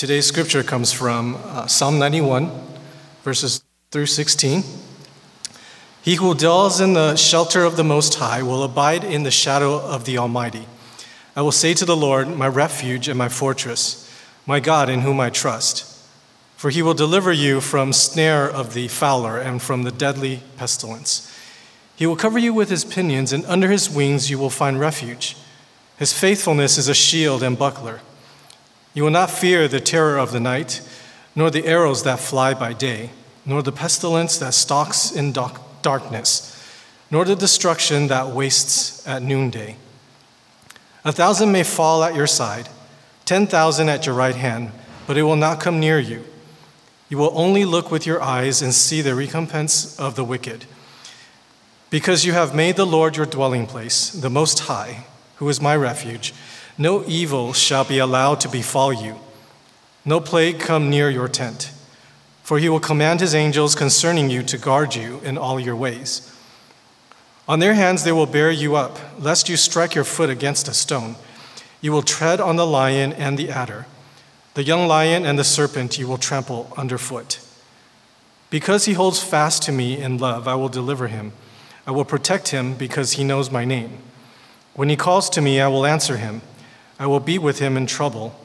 Today's scripture comes from uh, Psalm 91, verses through 16. He who dwells in the shelter of the Most High will abide in the shadow of the Almighty. I will say to the Lord, my refuge and my fortress, my God in whom I trust. For he will deliver you from snare of the fowler and from the deadly pestilence. He will cover you with his pinions, and under his wings you will find refuge. His faithfulness is a shield and buckler. You will not fear the terror of the night, nor the arrows that fly by day, nor the pestilence that stalks in darkness, nor the destruction that wastes at noonday. A thousand may fall at your side, 10,000 at your right hand, but it will not come near you. You will only look with your eyes and see the recompense of the wicked. Because you have made the Lord your dwelling place, the Most High, who is my refuge, no evil shall be allowed to befall you, no plague come near your tent. For he will command his angels concerning you to guard you in all your ways. On their hands they will bear you up, lest you strike your foot against a stone. You will tread on the lion and the adder. The young lion and the serpent you will trample underfoot. Because he holds fast to me in love, I will deliver him. I will protect him because he knows my name. When he calls to me, I will answer him. I will be with him in trouble.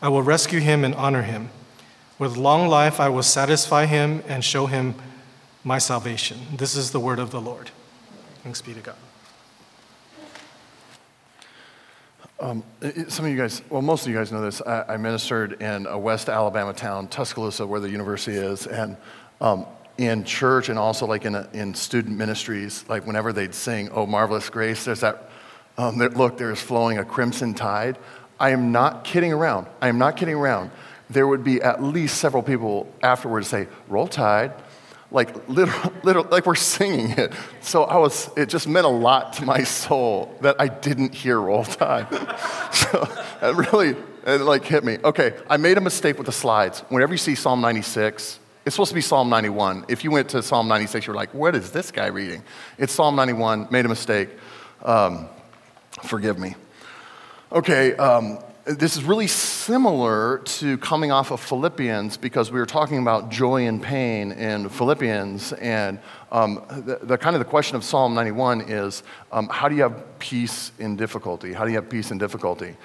I will rescue him and honor him. With long life, I will satisfy him and show him my salvation. This is the word of the Lord. Thanks be to God. Um, some of you guys, well, most of you guys know this. I, I, ministered in a West Alabama town, Tuscaloosa, where the university is, and um, in church and also like in, a, in student ministries, like whenever they'd sing, "Oh Marvelous Grace," there's that um, look, there is flowing a crimson tide. I am not kidding around. I am not kidding around there would be at least several people afterwards say, Roll Tide. Like, literal, literal, like we're singing it. So I was, it just meant a lot to my soul that I didn't hear Roll Tide. so it really, it like hit me. Okay, I made a mistake with the slides. Whenever you see Psalm 96, it's supposed to be Psalm 91. If you went to Psalm 96, you're like, what is this guy reading? It's Psalm 91, made a mistake. Um, forgive me. Okay, um, this is really similar to coming off of Philippians because we were talking about joy and pain in Philippians. And um, the, the, kind of the question of Psalm 91 is um, how do you have peace in difficulty? How do you have peace in difficulty?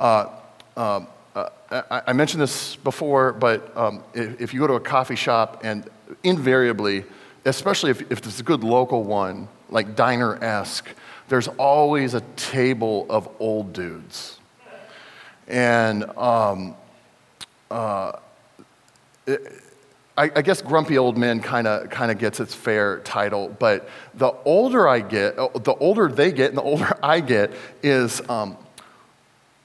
Uh, uh, uh, I, I, mentioned this before, but um, if, if, you go to a coffee shop and invariably, especially if, if it's a good local one, like diner esque, there's always a table of old dudes and um, uh, it, I, I, guess grumpy old men kind of kind of gets its fair title. But the older I get, uh, the older they get, and the older I get, is um,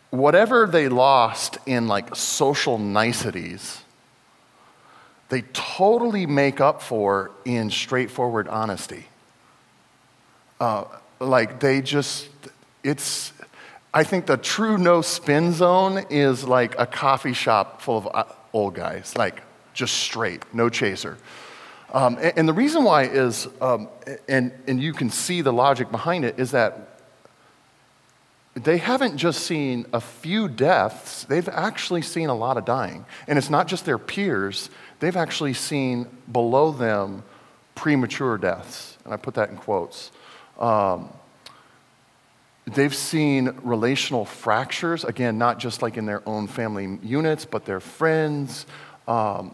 whatever they lost in like social niceties. They totally make up for in straightforward honesty. Uh, like they just, it's I think the true no spin zone is like a coffee shop full of uh, old guys, like just straight, no chaser. Um, and, and, the reason why is, um, and, and you can see the logic behind it, is that they haven't just seen a few deaths, they've actually seen a lot of dying. And it's not just their peers, they've actually seen below them premature deaths. And I put that in quotes. Um, They've seen relational fractures, again, not just like in their own family units, but their friends. Um,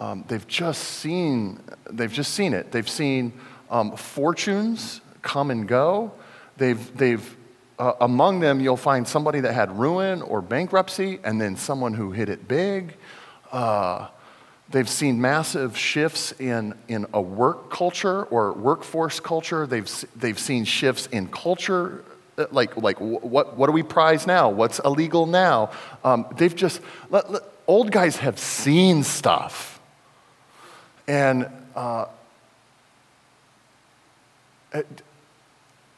um, they've just seen, they've just seen it. They've seen um, fortunes come and go. They've, they've uh, among them, you'll find somebody that had ruin or bankruptcy, and then someone who hit it big. Uh, they've seen massive shifts in, in a work culture or workforce culture. They've, they've seen shifts in culture uh, like, like what, what do we prize now? What's illegal now? Um, they've just, let, let, old guys have seen stuff. And uh, it,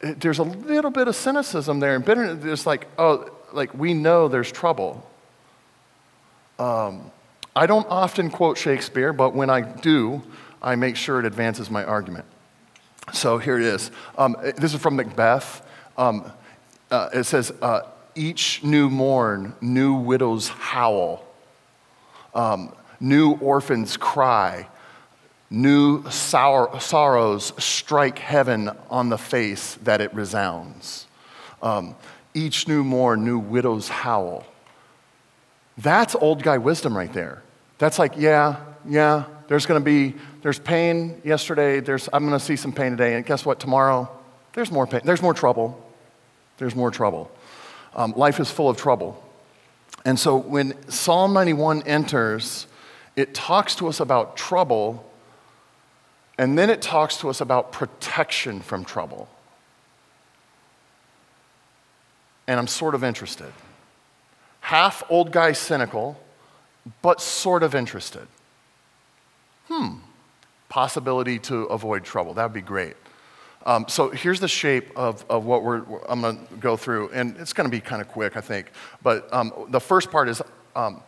it, there's a little bit of cynicism there and bitterness. There's like, oh, like we know there's trouble. Um, I don't often quote Shakespeare, but when I do, I make sure it advances my argument. So here it is. Um, this is from Macbeth. Um, uh, it says, uh, each new morn, new widows howl. Um, new orphans cry. New sorrows strike heaven on the face that it resounds. Um, each new morn, new widows howl. That's old guy wisdom right there. That's like, yeah, yeah, there's going to be, there's pain yesterday, there's, I'm going to see some pain today, and guess what, tomorrow, there's more pain, there's more trouble. There's more trouble. Um, life is full of trouble. And so when Psalm 91 enters, it talks to us about trouble, and then it talks to us about protection from trouble. And I'm sort of interested. Half old guy cynical, but sort of interested. Hmm, possibility to avoid trouble. That would be great. Um, so here's the shape of, of what we're, I'm going to go through, and it's going to be kind of quick, I think. But um, the first part is um,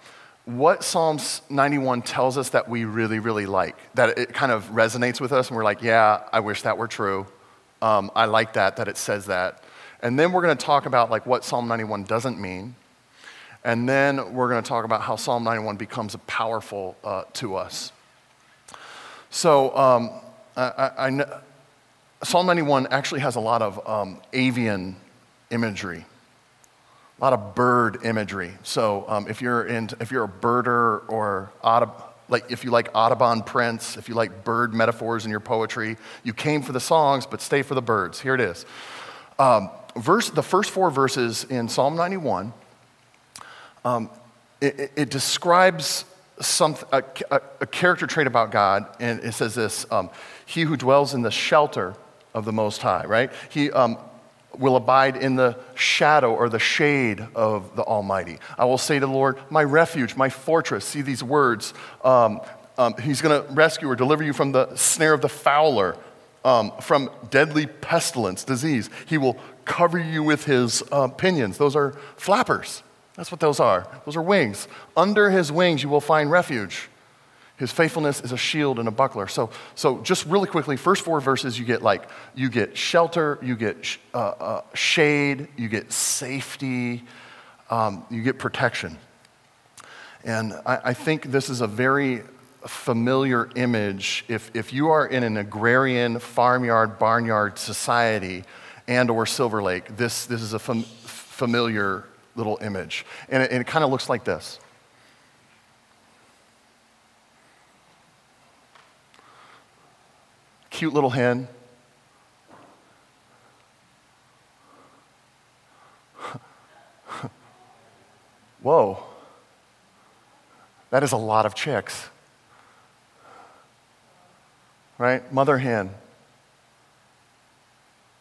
what Psalms 91 tells us that we really, really like, that it kind of resonates with us, and we're like, yeah, I wish that were true. Um, I like that, that it says that. And then we're going to talk about like what Psalm 91 doesn't mean. And then we're going to talk about how Psalm 91 becomes powerful uh, to us. So um, I, I, I Psalm 91 actually has a lot of um, avian imagery, a lot of bird imagery. So um, if, you're in, if you're a birder or like if you like Audubon prints, if you like bird metaphors in your poetry, you came for the songs, but stay for the birds. Here it is. Um, verse, the first four verses in Psalm 91, um, it, it, describes some, a, a, a, character trait about God, and it says this um, He who dwells in the shelter of the Most High, right? He um, will abide in the shadow or the shade of the Almighty. I will say to the Lord, my refuge, my fortress. See these words. Um, um, he's going to rescue or deliver you from the snare of the fowler, um, from deadly pestilence, disease. He will cover you with his uh, pinions. Those are flappers. That's what those are. Those are wings. Under his wings, you will find refuge. His faithfulness is a shield and a buckler. So, so just really quickly, first four verses, you get like, you get shelter, you get sh- uh, uh, shade, you get safety, um, you get protection. And I, I, think this is a very familiar image. If, if you are in an agrarian, farmyard, barnyard society and or Silver Lake, this, this is a fam- familiar little image. And it, it kind of looks like this. cute little hen. Whoa, that is a lot of chicks. Right? Mother hen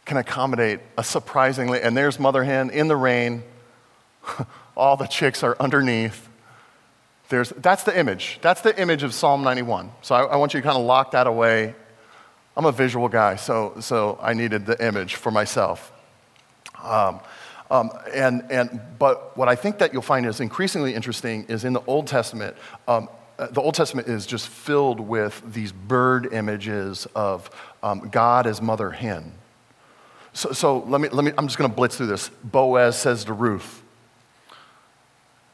can accommodate a surprisingly, and there's mother hen in the rain. All the chicks are underneath. There's, that's the image. That's the image of Psalm 91. So I, I want you to kind of lock that away I'm a visual guy, so, so I needed the image for myself. Um, um, and, and, but what I think that you'll find is increasingly interesting is in the Old Testament, um, uh, the Old Testament is just filled with these bird images of um, God as mother hen. So, so let me, let me, I'm just going to blitz through this. Boaz says to Ruth,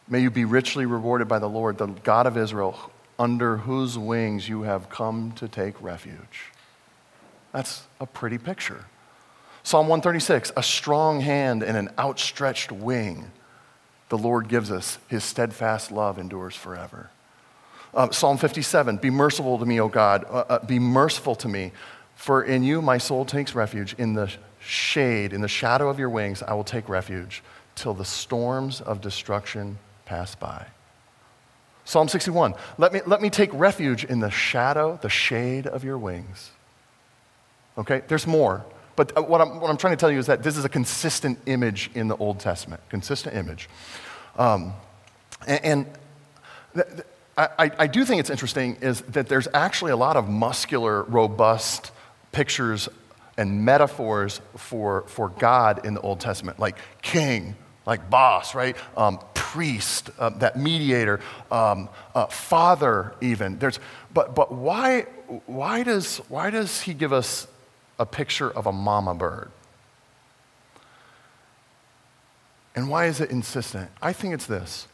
May you be richly rewarded by the Lord, the God of Israel, under whose wings you have come to take refuge. That's a pretty picture. Psalm 136 a strong hand and an outstretched wing. The Lord gives us, his steadfast love endures forever. Uh, Psalm 57 Be merciful to me, O God, uh, uh, be merciful to me, for in you my soul takes refuge. In the shade, in the shadow of your wings, I will take refuge till the storms of destruction pass by. Psalm 61 Let me, let me take refuge in the shadow, the shade of your wings. Okay? There's more. But uh, what I'm, what I'm trying to tell you is that this is a consistent image in the Old Testament, consistent image. Um, and, and th- th- I, I do think it's interesting is that there's actually a lot of muscular, robust pictures and metaphors for, for God in the Old Testament, like king, like boss, right? Um, priest, uh, that mediator, um, uh, father, even. There's, but but why, why, does, why does he give us a picture of a mama bird. And why is it insistent? I think it's this.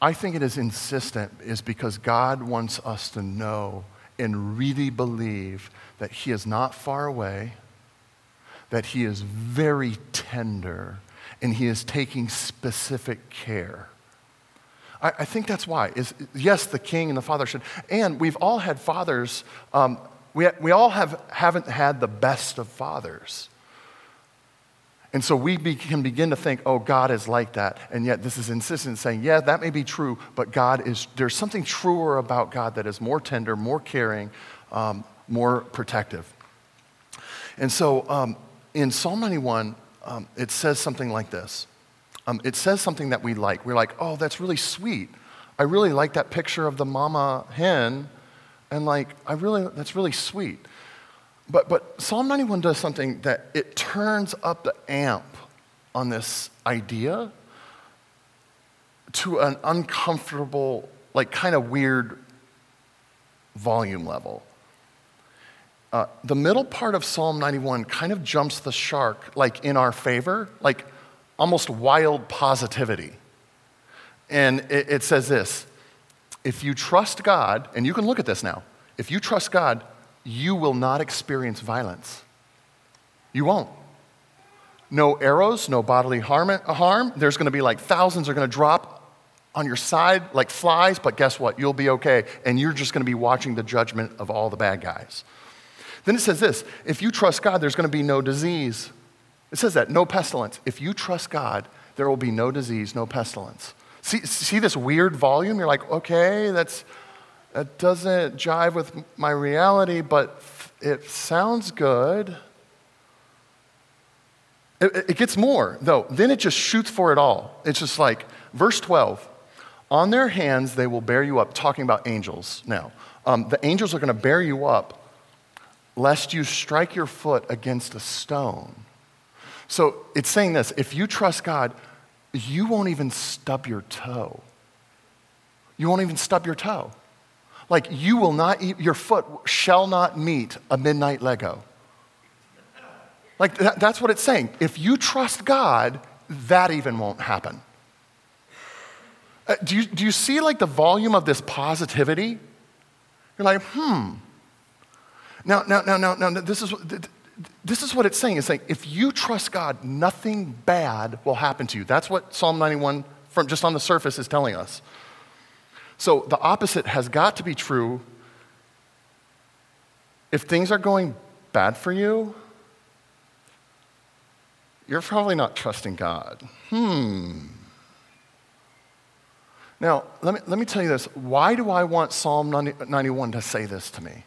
I think it is insistent is because God wants us to know and really believe that He is not far away, that He is very tender, and He is taking specific care. I, I think that's why. Is, yes, the king and the father should, and we've all had fathers, um, we, we all have, haven't had the best of fathers. And so we be, can begin to think, oh, God is like that. And yet this is insistent saying, yeah, that may be true, but God is, there's something truer about God that is more tender, more caring, um, more protective. And so um, in Psalm 91, um, it says something like this. Um, it says something that we like. We're like, oh, that's really sweet. I really like that picture of the mama hen. And like, I really, that's really sweet. But, but Psalm 91 does something that it turns up the amp on this idea to an uncomfortable, like kind of weird volume level. Uh, the middle part of Psalm 91 kind of jumps the shark, like in our favor, like almost wild positivity. And it, it says this if you trust God, and you can look at this now, if you trust God, you will not experience violence. You won't. No arrows, no bodily harm. harm. There's going to be like thousands are going to drop on your side like flies, but guess what? You'll be okay. And you're just going to be watching the judgment of all the bad guys. Then it says this if you trust God, there's going to be no disease. It says that, no pestilence. If you trust God, there will be no disease, no pestilence. See, see this weird volume? You're like, okay, that's that doesn't jive with my reality, but it sounds good. It, it, gets more, though. Then it just shoots for it all. It's just like, verse 12 On their hands they will bear you up, talking about angels now. Um, the angels are going to bear you up lest you strike your foot against a stone. So it's saying this if you trust God, you won't even stub your toe. You won't even stub your toe. Like you will not eat, your foot shall not meet a midnight Lego. Like that, that's what it's saying. If you trust God, that even won't happen. Uh, do, you, do you see like the volume of this positivity? You're like, hmm. Now, now, now, now, now this is this is what it's saying. It's saying if you trust God, nothing bad will happen to you. That's what Psalm 91 from just on the surface is telling us. So the opposite has got to be true. If things are going bad for you, you're probably not trusting God. Hmm. Now, let me, let me tell you this. Why do I want Psalm 91 to say this to me?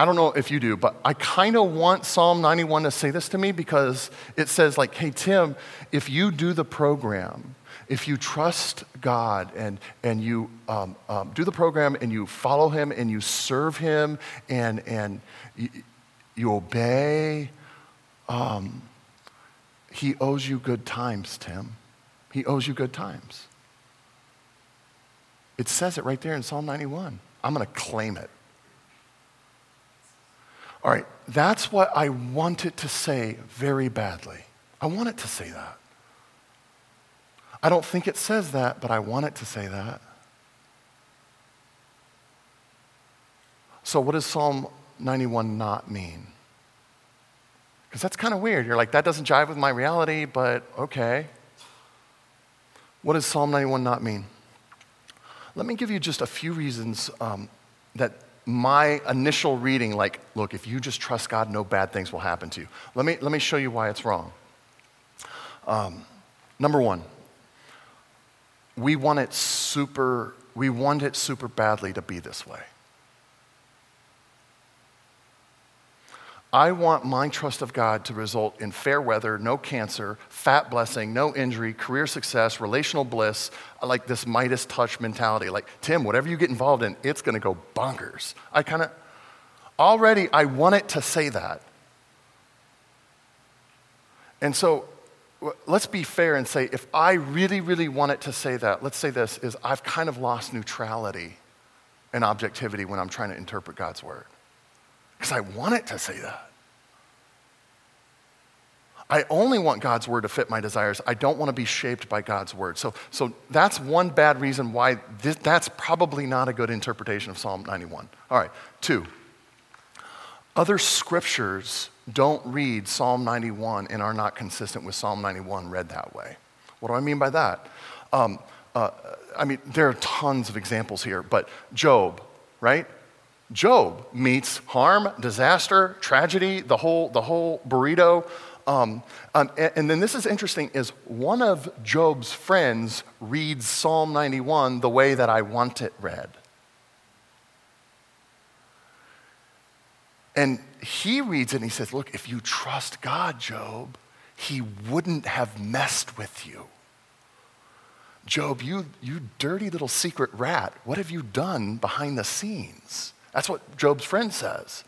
I don't know if you do, but I kind of want Psalm 91 to say this to me because it says, like, hey, Tim, if you do the program, if you trust God and, and you um, um, do the program and you follow Him and you serve Him and, and you, you obey, um, He owes you good times, Tim. He owes you good times. It says it right there in Psalm 91. I'm going to claim it. All right, that's what I want it to say very badly. I want it to say that. I don't think it says that, but I want it to say that. So, what does Psalm 91 not mean? Because that's kind of weird. You're like, that doesn't jive with my reality, but okay. What does Psalm 91 not mean? Let me give you just a few reasons um, that my initial reading, like, look, if you just trust God, no bad things will happen to you. Let me, let me show you why it's wrong. Um, number one, we want it super, we want it super badly to be this way. I want my trust of God to result in fair weather, no cancer, fat blessing, no injury, career success, relational bliss, like this Midas touch mentality. Like, Tim, whatever you get involved in, it's going to go bonkers. I kind of, already, I want it to say that. And so let's be fair and say if I really, really wanted to say that, let's say this is I've kind of lost neutrality and objectivity when I'm trying to interpret God's word. Because I want it to say that. I only want God's word to fit my desires. I don't want to be shaped by God's word. So, so that's one bad reason why this, that's probably not a good interpretation of Psalm 91. All right, two. Other scriptures don't read Psalm 91 and are not consistent with Psalm 91 read that way. What do I mean by that? Um, uh, I mean, there are tons of examples here, but Job, right? Job meets harm, disaster, tragedy, the whole, the whole burrito. Um, um, and, and, then this is interesting is one of Job's friends reads Psalm 91 the way that I want it read. And he reads it and he says, Look, if you trust God, Job, he wouldn't have messed with you. Job, you, you dirty little secret rat, what have you done behind the scenes? That's what Job's friend says.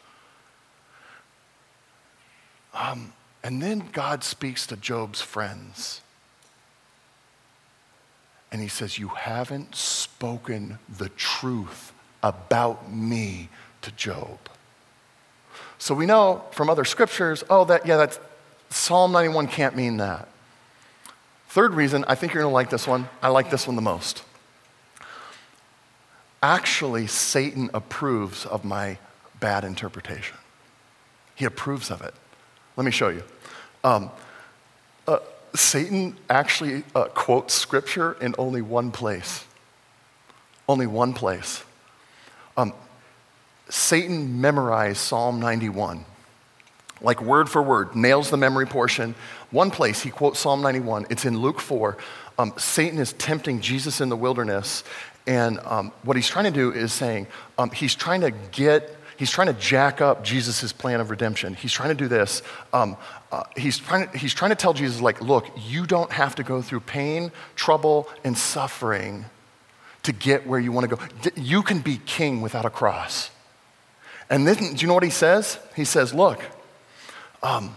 Um, and then God speaks to Job's friends. And he says, You haven't spoken the truth about me to Job. So we know from other scriptures, oh, that, yeah, that's Psalm 91 can't mean that. Third reason, I think you're going to like this one. I like this one the most. Actually, Satan approves of my bad interpretation. He approves of it. Let me show you. Um, uh, Satan actually uh, quotes scripture in only one place. Only one place. Um, Satan memorized Psalm 91, like word for word, nails the memory portion. One place he quotes Psalm 91, it's in Luke 4. Um, Satan is tempting Jesus in the wilderness, and um, what he's trying to do is saying, um, he's trying to get he's trying to jack up Jesus' plan of redemption. He's trying to do this. Um, uh, he's, trying to, he's trying to tell Jesus, like, look, you don't have to go through pain, trouble, and suffering to get where you want to go. You can be king without a cross. And then, do you know what he says? He says, look, um,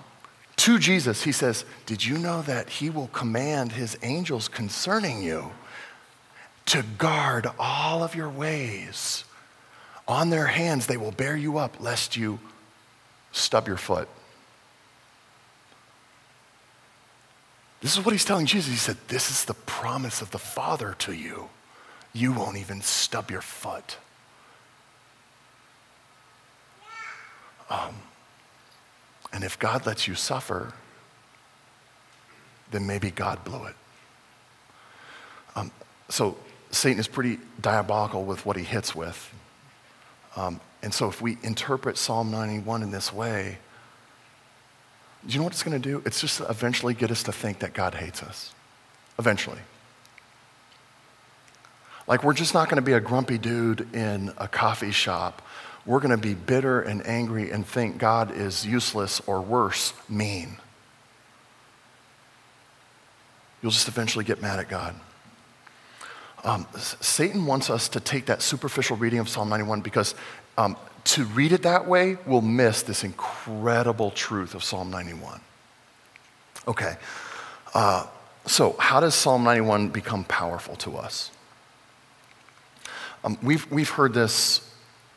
to Jesus, he says, Did you know that he will command his angels concerning you to guard all of your ways? On their hands they will bear you up, lest you stub your foot. This is what he's telling Jesus. He said, This is the promise of the Father to you. You won't even stub your foot. Um, and if God lets you suffer, then maybe God blew it. Um, so Satan is pretty diabolical with what he hits with. Um, and so if we interpret Psalm 91 in this way, do you know what it's going to do? It's just eventually get us to think that God hates us. Eventually. Like, we're just not going to be a grumpy dude in a coffee shop. We're going to be bitter and angry and think God is useless or worse, mean. You'll just eventually get mad at God. Um, Satan wants us to take that superficial reading of Psalm 91 because um, to read it that way will miss this incredible truth of Psalm 91. Okay, uh, so how does Psalm 91 become powerful to us? Um, we've, we've heard this.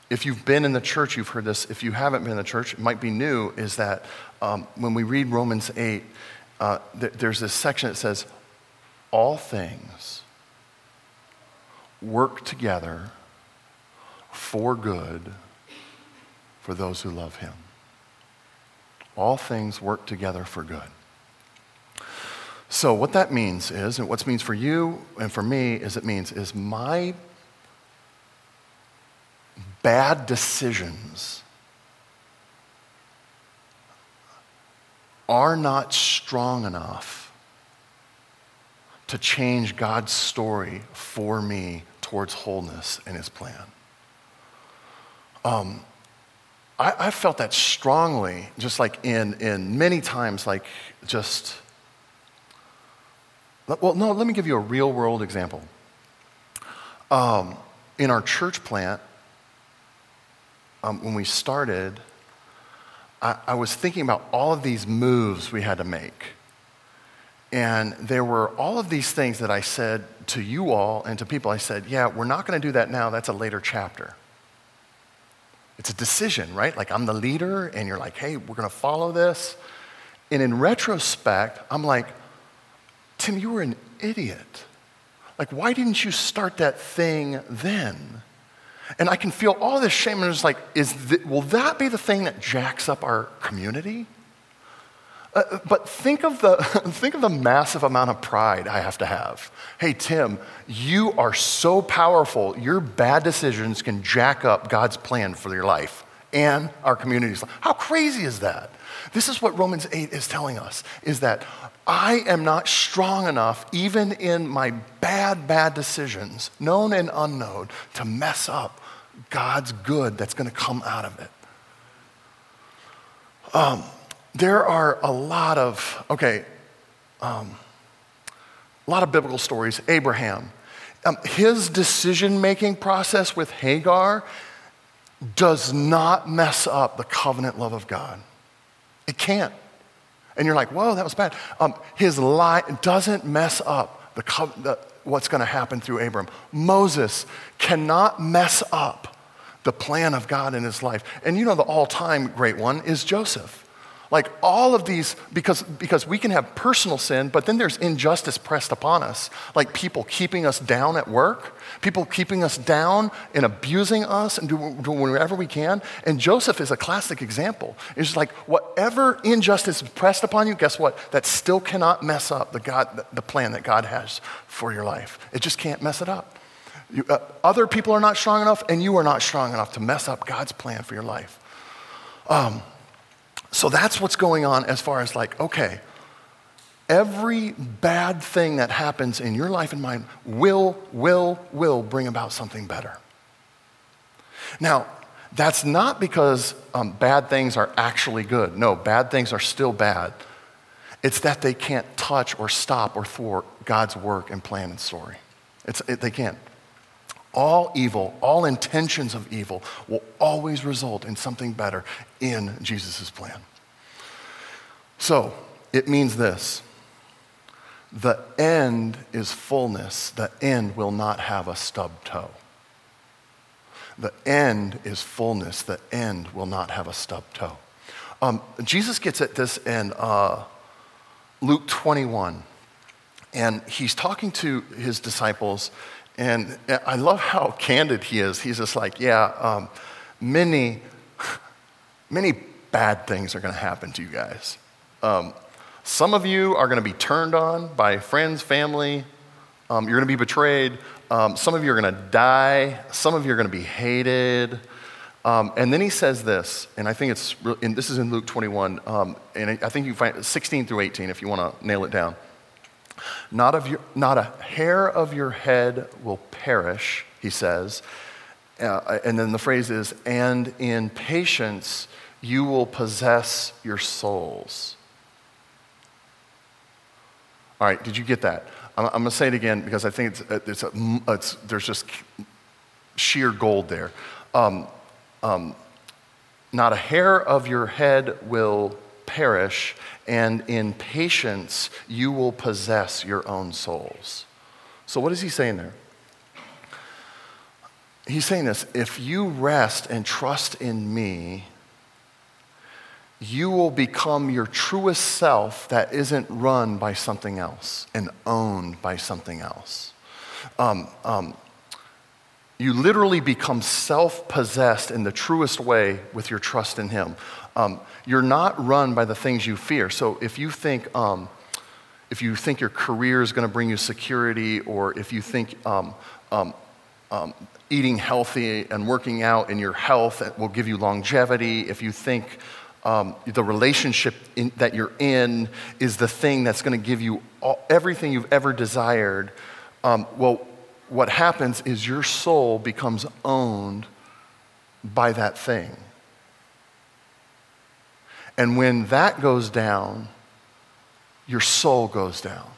If you've been in the church, you've heard this. If you haven't been in the church, it might be new, is that um, when we read Romans 8, uh, th- there's this section that says, All things work together for good for those who love him. All things work together for good. So what that means is, and what it means for you and for me is it means is my bad decisions are not strong enough to change God's story for me towards wholeness in His plan. Um, I, I felt that strongly, just like in, in many times, like just. Well, no, let me give you a real world example. Um, in our church plant, um, when we started, I, I was thinking about all of these moves we had to make. And there were all of these things that I said to you all and to people. I said, yeah, we're not going to do that now. That's a later chapter. It's a decision, right? Like I'm the leader, and you're like, hey, we're going to follow this. And in retrospect, I'm like, Tim, you were an idiot. Like, why didn't you start that thing then? And I can feel all this shame, and it's like, is th- will that be the thing that jacks up our community? Uh, but think of, the, think of the massive amount of pride I have to have. Hey, Tim, you are so powerful, your bad decisions can jack up God's plan for your life and our community's life. How crazy is that? This is what Romans 8 is telling us, is that I am not strong enough, even in my bad, bad decisions, known and unknown, to mess up God's good that's going to come out of it. Um, there are a lot of, okay, um, a lot of biblical stories. Abraham, um, his decision making process with Hagar does not mess up the covenant love of God. It can't and you're like, whoa, that was bad. Um, his lie doesn't mess up the, the, what's going to happen through Abram. Moses cannot mess up the plan of God in his life. And you know, the all time great one is Joseph. Like all of these, because, because we can have personal sin, but then there's injustice pressed upon us, like people keeping us down at work, people keeping us down and abusing us and doing, doing whatever we can. And Joseph is a classic example. It's like whatever injustice is pressed upon you, guess what? That still cannot mess up the, God, the plan that God has for your life. It just can't mess it up. You, uh, other people are not strong enough, and you are not strong enough to mess up God's plan for your life. Um, so that's what's going on as far as like, okay, every bad thing that happens in your life and mine will, will, will bring about something better. Now, that's not because um, bad things are actually good. No, bad things are still bad. It's that they can't touch or stop or thwart God's work and plan and story. It's, it, they can't. All evil, all intentions of evil will always result in something better in Jesus' plan. So, it means this the end is fullness, the end will not have a stub toe. The end is fullness, the end will not have a stub toe. Um, Jesus gets at this in uh, Luke 21, and he's talking to his disciples, and I love how candid he is. He's just like, yeah, um, many, many bad things are going to happen to you guys. Um, some of you are going to be turned on by friends, family. Um, you're going to be betrayed. Um, some of you are going to die. Some of you are going to be hated. Um, and then he says this, and I think it's, and this is in Luke 21, um, and I think you find 16 through 18 if you want to nail it down. Not, of your, not a hair of your head will perish, he says. Uh, and then the phrase is, and in patience you will possess your souls. All right, did you get that? I'm, I'm going to say it again because I think it's, it's, a, it's there's just sheer gold there. Um, um, not a hair of your head will perish, and in patience you will possess your own souls. So, what is he saying there? He's saying this if you rest and trust in me, you will become your truest self that isn't run by something else and owned by something else. Um, um, you literally become self possessed in the truest way with your trust in Him. Um, you're not run by the things you fear. So if you think, um, if you think your career is going to bring you security, or if you think um, um, eating healthy and working out in your health will give you longevity, if you think um, the relationship in, that you're in is the thing that's going to give you all, everything you've ever desired, um, well, what happens is your soul becomes owned by that thing. And when that goes down, your soul goes down.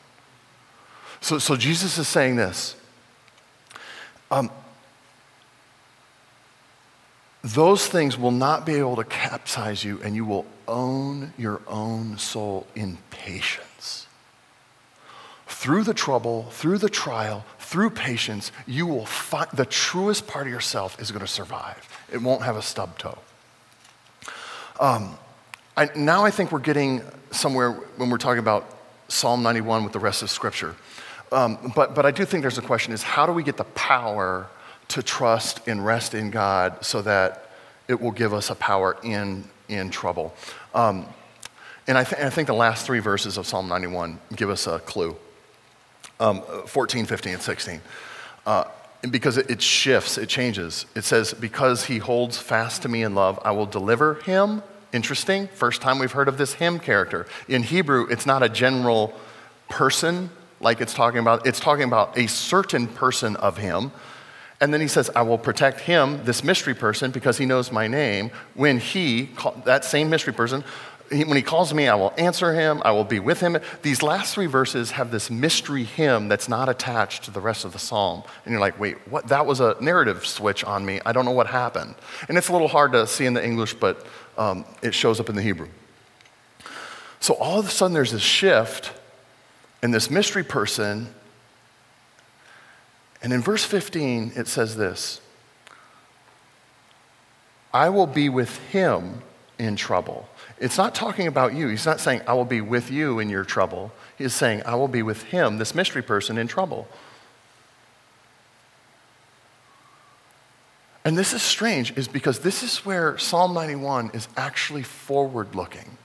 So, so Jesus is saying this. Um, those things will not be able to capsize you, and you will own your own soul in patience. Through the trouble, through the trial, through patience, you will find the truest part of yourself is going to survive. It won't have a stub toe. Um, I, now I think we're getting somewhere when we're talking about Psalm 91 with the rest of Scripture. Um, but, but I do think there's a question is how do we get the power to trust and rest in God so that it will give us a power in, in trouble? Um, and I, th- I, think the last three verses of Psalm 91 give us a clue um, 14, 15, and 16. Uh, because it, it shifts, it changes. It says, Because he holds fast to me in love, I will deliver him. Interesting. First time we've heard of this him character. In Hebrew, it's not a general person like it's talking about, it's talking about a certain person of him. And then he says, I will protect him, this mystery person, because he knows my name. When he, that same mystery person, when he calls me, I will answer him, I will be with him. These last three verses have this mystery him that's not attached to the rest of the psalm. And you're like, wait, what? That was a narrative switch on me. I don't know what happened. And it's a little hard to see in the English, but um, it shows up in the Hebrew. So all of a sudden, there's this shift, in this mystery person. And in verse 15, it says this I will be with him in trouble. It's not talking about you. He's not saying, I will be with you in your trouble. He is saying, I will be with him, this mystery person, in trouble. And this is strange, is because this is where Psalm 91 is actually forward looking.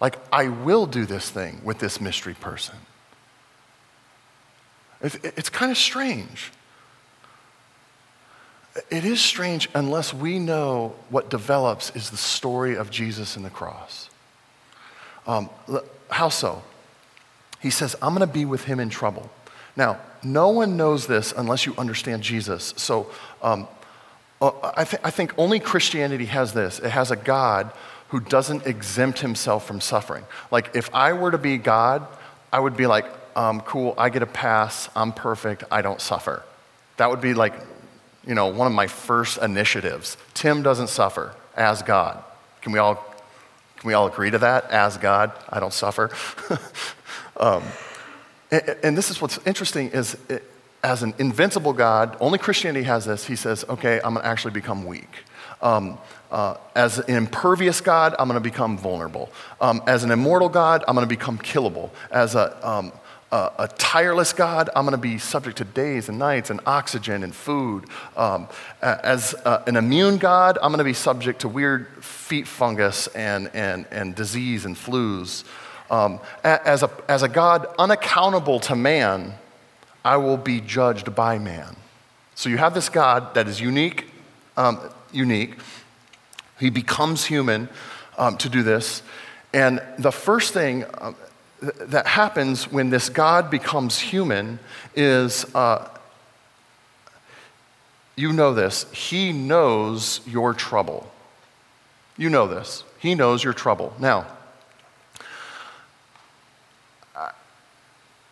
Like, I will do this thing with this mystery person. It's kind of strange. It is strange unless we know what develops is the story of Jesus and the cross. Um, how so? He says, I'm going to be with him in trouble. Now, no one knows this unless you understand Jesus. So um, I, th- I think only Christianity has this it has a God who doesn't exempt himself from suffering. Like, if I were to be God, I would be like, um, cool, I get a pass, I'm perfect, I don't suffer. That would be like you know, one of my first initiatives. Tim doesn't suffer as God. Can we all, can we all agree to that? As God, I don't suffer. um, and, and, this is what's interesting is it, as an invincible God, only Christianity has this. He says, okay, I'm going to actually become weak. Um, uh, as an impervious God, I'm going to become vulnerable. Um, as an immortal God, I'm going to become killable. As a, um, a, a tireless God, I'm going to be subject to days and nights and oxygen and food. Um, as uh, an immune God, I'm going to be subject to weird feet fungus and, and, and disease and flus. Um, as, a, as a God unaccountable to man, I will be judged by man. So you have this God that is unique, um, unique. He becomes human um, to do this. And the first thing, uh, that happens when this God becomes human is uh, you know this, He knows your trouble. You know this. He knows your trouble. Now,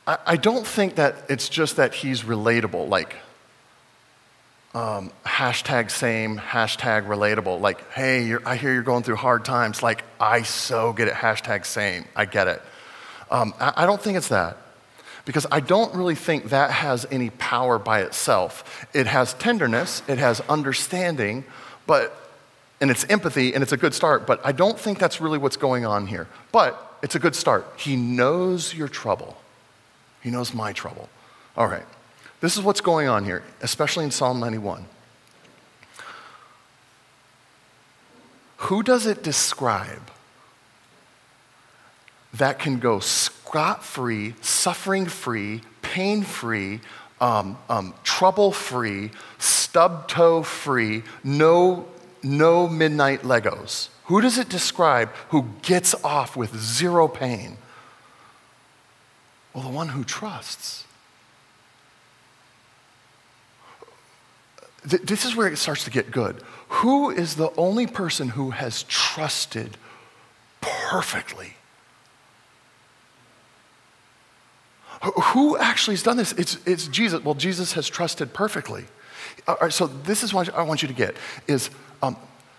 I, I don't think that it's just that He's relatable, like, um, hashtag same, hashtag relatable. Like, hey, I hear you're going through hard times. Like, I so get it, hashtag same. I get it. Um, I, don't think it's that. Because I don't really think that has any power by itself. It has tenderness, it has understanding, but, and it's empathy, and it's a good start, but I don't think that's really what's going on here. But it's a good start. He knows your trouble, He knows my trouble. All right, this is what's going on here, especially in Psalm 91. Who does it describe? that can go scot free, suffering free, pain free, um, um, trouble free, stub toe free, no, no midnight Legos. Who does it describe who gets off with zero pain? Well, the one who trusts. This is where it starts to get good. Who is the only person who has trusted perfectly? Who actually has done this? It's, it's Jesus. Well, Jesus has trusted perfectly. So this is what I want you to get is um,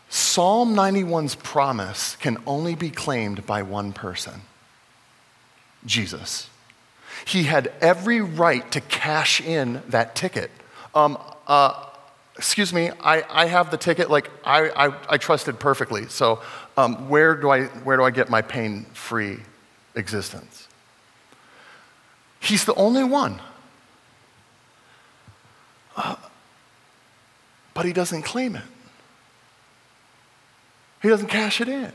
Psalm 91's promise can only be claimed by one person, Jesus. He had every right to cash in that ticket. Um, uh, excuse me, I, I have the ticket, like I, I, I trusted perfectly. So um, where, do I, where do I get my pain free existence? He's the only one. Uh, but he doesn't claim it, he doesn't cash it in.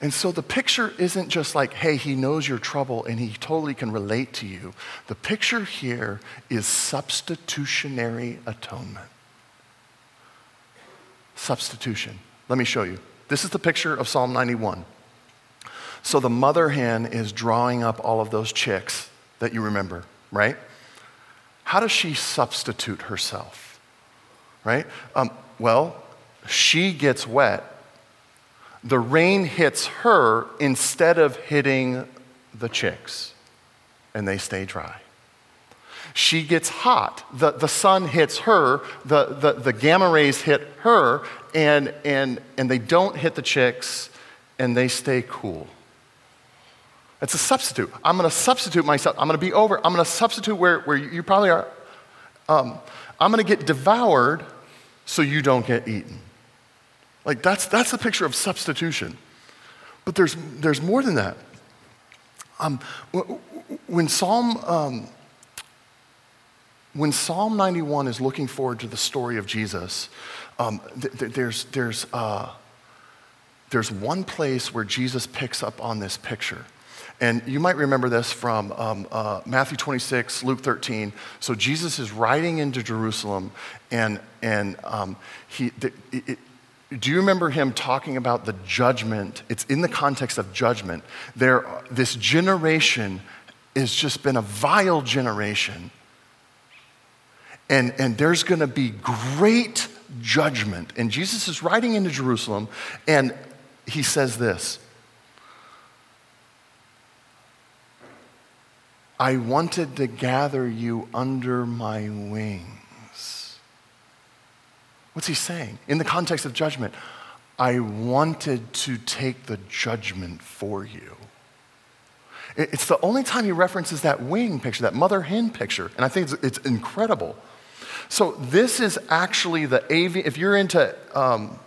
And so the picture isn't just like, hey, he knows your trouble and he totally can relate to you. The picture here is substitutionary atonement. Substitution. Let me show you. This is the picture of Psalm 91. So the mother hen is drawing up all of those chicks that you remember, right? How does she substitute herself? Right? Um, well, she gets wet the rain hits her instead of hitting the chicks, and they stay dry. She gets hot. The, the sun hits her, the, the, the gamma rays hit her, and, and, and they don't hit the chicks, and they stay cool. It's a substitute. I'm going to substitute myself. I'm going to be over. I'm going to substitute where, where you probably are. Um, I'm going to get devoured so you don't get eaten. Like that's, that's a picture of substitution. But there's, there's more than that. Um, when Psalm, um, when Psalm 91 is looking forward to the story of Jesus, um, th- th- there's, there's, uh, there's one place where Jesus picks up on this picture. And you might remember this from um, uh, Matthew 26, Luke 13. So Jesus is riding into Jerusalem, and, and um, he, it, do you remember him talking about the judgment? It's in the context of judgment. There, this generation has just been a vile generation. And, and there's going to be great judgment. And Jesus is riding into Jerusalem, and he says this I wanted to gather you under my wing. What's he saying? In the context of judgment, I wanted to take the judgment for you. It's the only time he references that wing picture, that mother hen picture, and I think it's, it's incredible. So this is actually the AV. If you're into um,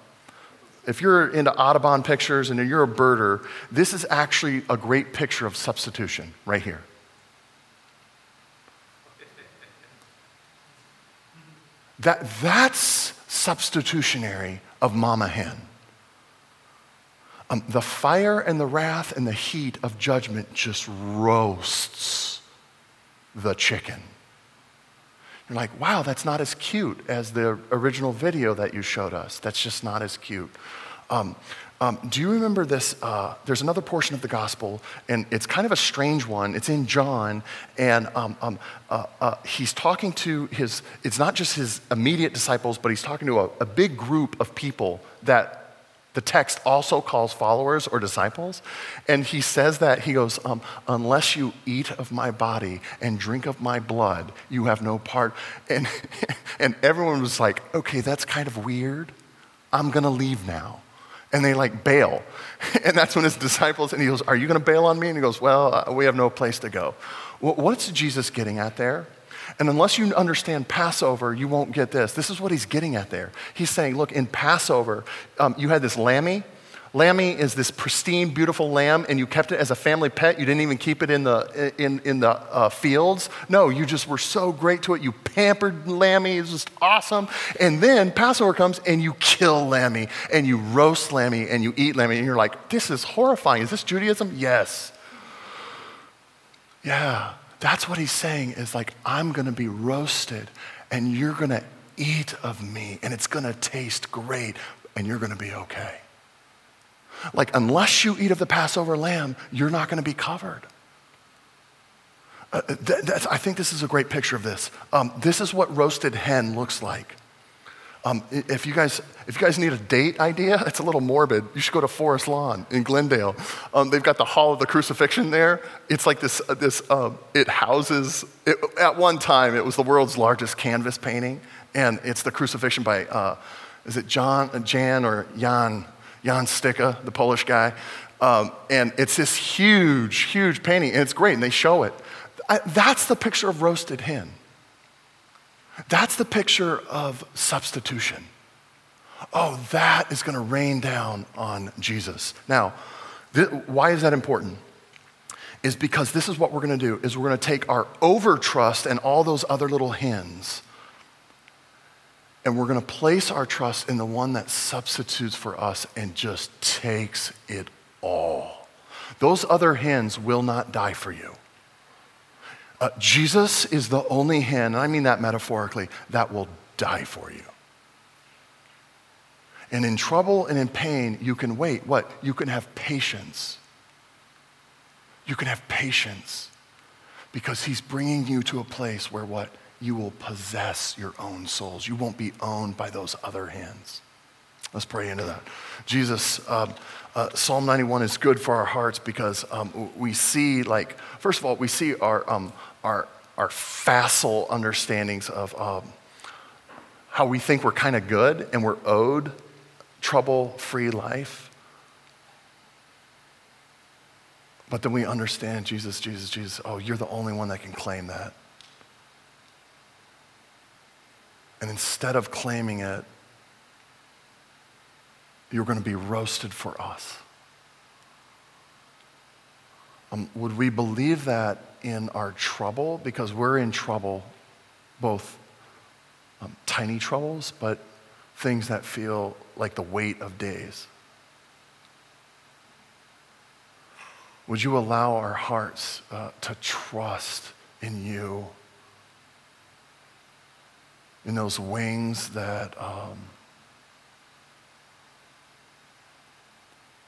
if you're into Audubon pictures and you're a birder, this is actually a great picture of substitution right here. That, that's substitutionary of Mama Hen. Um, the fire and the wrath and the heat of judgment just roasts the chicken. You're like, wow, that's not as cute as the original video that you showed us. That's just not as cute. Um, um, do you remember this? Uh, there's another portion of the gospel, and it's kind of a strange one. It's in John, and um, um, uh, uh, he's talking to his, it's not just his immediate disciples, but he's talking to a, a big group of people that the text also calls followers or disciples. And he says that, he goes, um, Unless you eat of my body and drink of my blood, you have no part. And, and everyone was like, Okay, that's kind of weird. I'm going to leave now and they like bail. And that's when his disciples, and he goes, Are you going to bail on me? And he goes, Well, uh, we have no place to go. What's Jesus getting at there? And unless you understand Passover, you won't get this. This is what he's getting at there. He's saying, Look, in Passover, um, you had this lammy Lammy is this pristine, beautiful lamb, and you kept it as a family pet. You didn't even keep it in the, in, in the uh, fields. No, you just were so great to it. You pampered Lammy. It was just awesome. And then Passover comes, and you kill Lammy, and you roast Lammy, and you eat Lammy. And you're like, this is horrifying. Is this Judaism? Yes. Yeah, that's what he's saying is like, I'm going to be roasted, and you're going to eat of me, and it's going to taste great, and you're going to be okay. Like, unless you eat of the Passover lamb, you're not going to be covered. Uh, th- I think this is a great picture of this. Um, this is what roasted hen looks like. Um, if, you guys, if you guys need a date idea, it's a little morbid. You should go to Forest Lawn in Glendale. Um, they've got the Hall of the Crucifixion there. It's like this, uh, this uh, it houses, it, at one time, it was the world's largest canvas painting, and it's the crucifixion by, uh, is it John, Jan, or Jan? Jan Styka, the Polish guy. Um, and it's this huge, huge painting, and it's great, and they show it. I, that's the picture of roasted hen. That's the picture of substitution. Oh, that is going to rain down on Jesus. Now, th- why is that important? Is because this is what we're going to do is we're going to take our overtrust and all those other little hens and we're going to place our trust in the one that substitutes for us and just takes it all. Those other hens will not die for you. Uh, Jesus is the only hen, and I mean that metaphorically, that will die for you. And in trouble and in pain, you can wait. What? You can have patience. You can have patience because he's bringing you to a place where what? You will possess your own souls. You won't be owned by those other hands. Let's pray into that. Jesus, um, uh, Psalm 91 is good for our hearts because um, we see, like, first of all, we see our, um, our, our facile understandings of um, how we think we're kind of good and we're owed trouble free life. But then we understand Jesus, Jesus, Jesus. Oh, you're the only one that can claim that. And instead of claiming it, you're going to be roasted for us. Um, would we believe that in our trouble? Because we're in trouble, both um, tiny troubles, but things that feel like the weight of days. Would you allow our hearts uh, to trust in you, in those wings that um,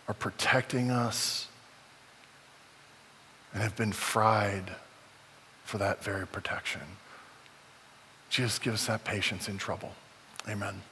are protecting us and have been fried for that very protection? Jesus, give us that patience in trouble. Amen.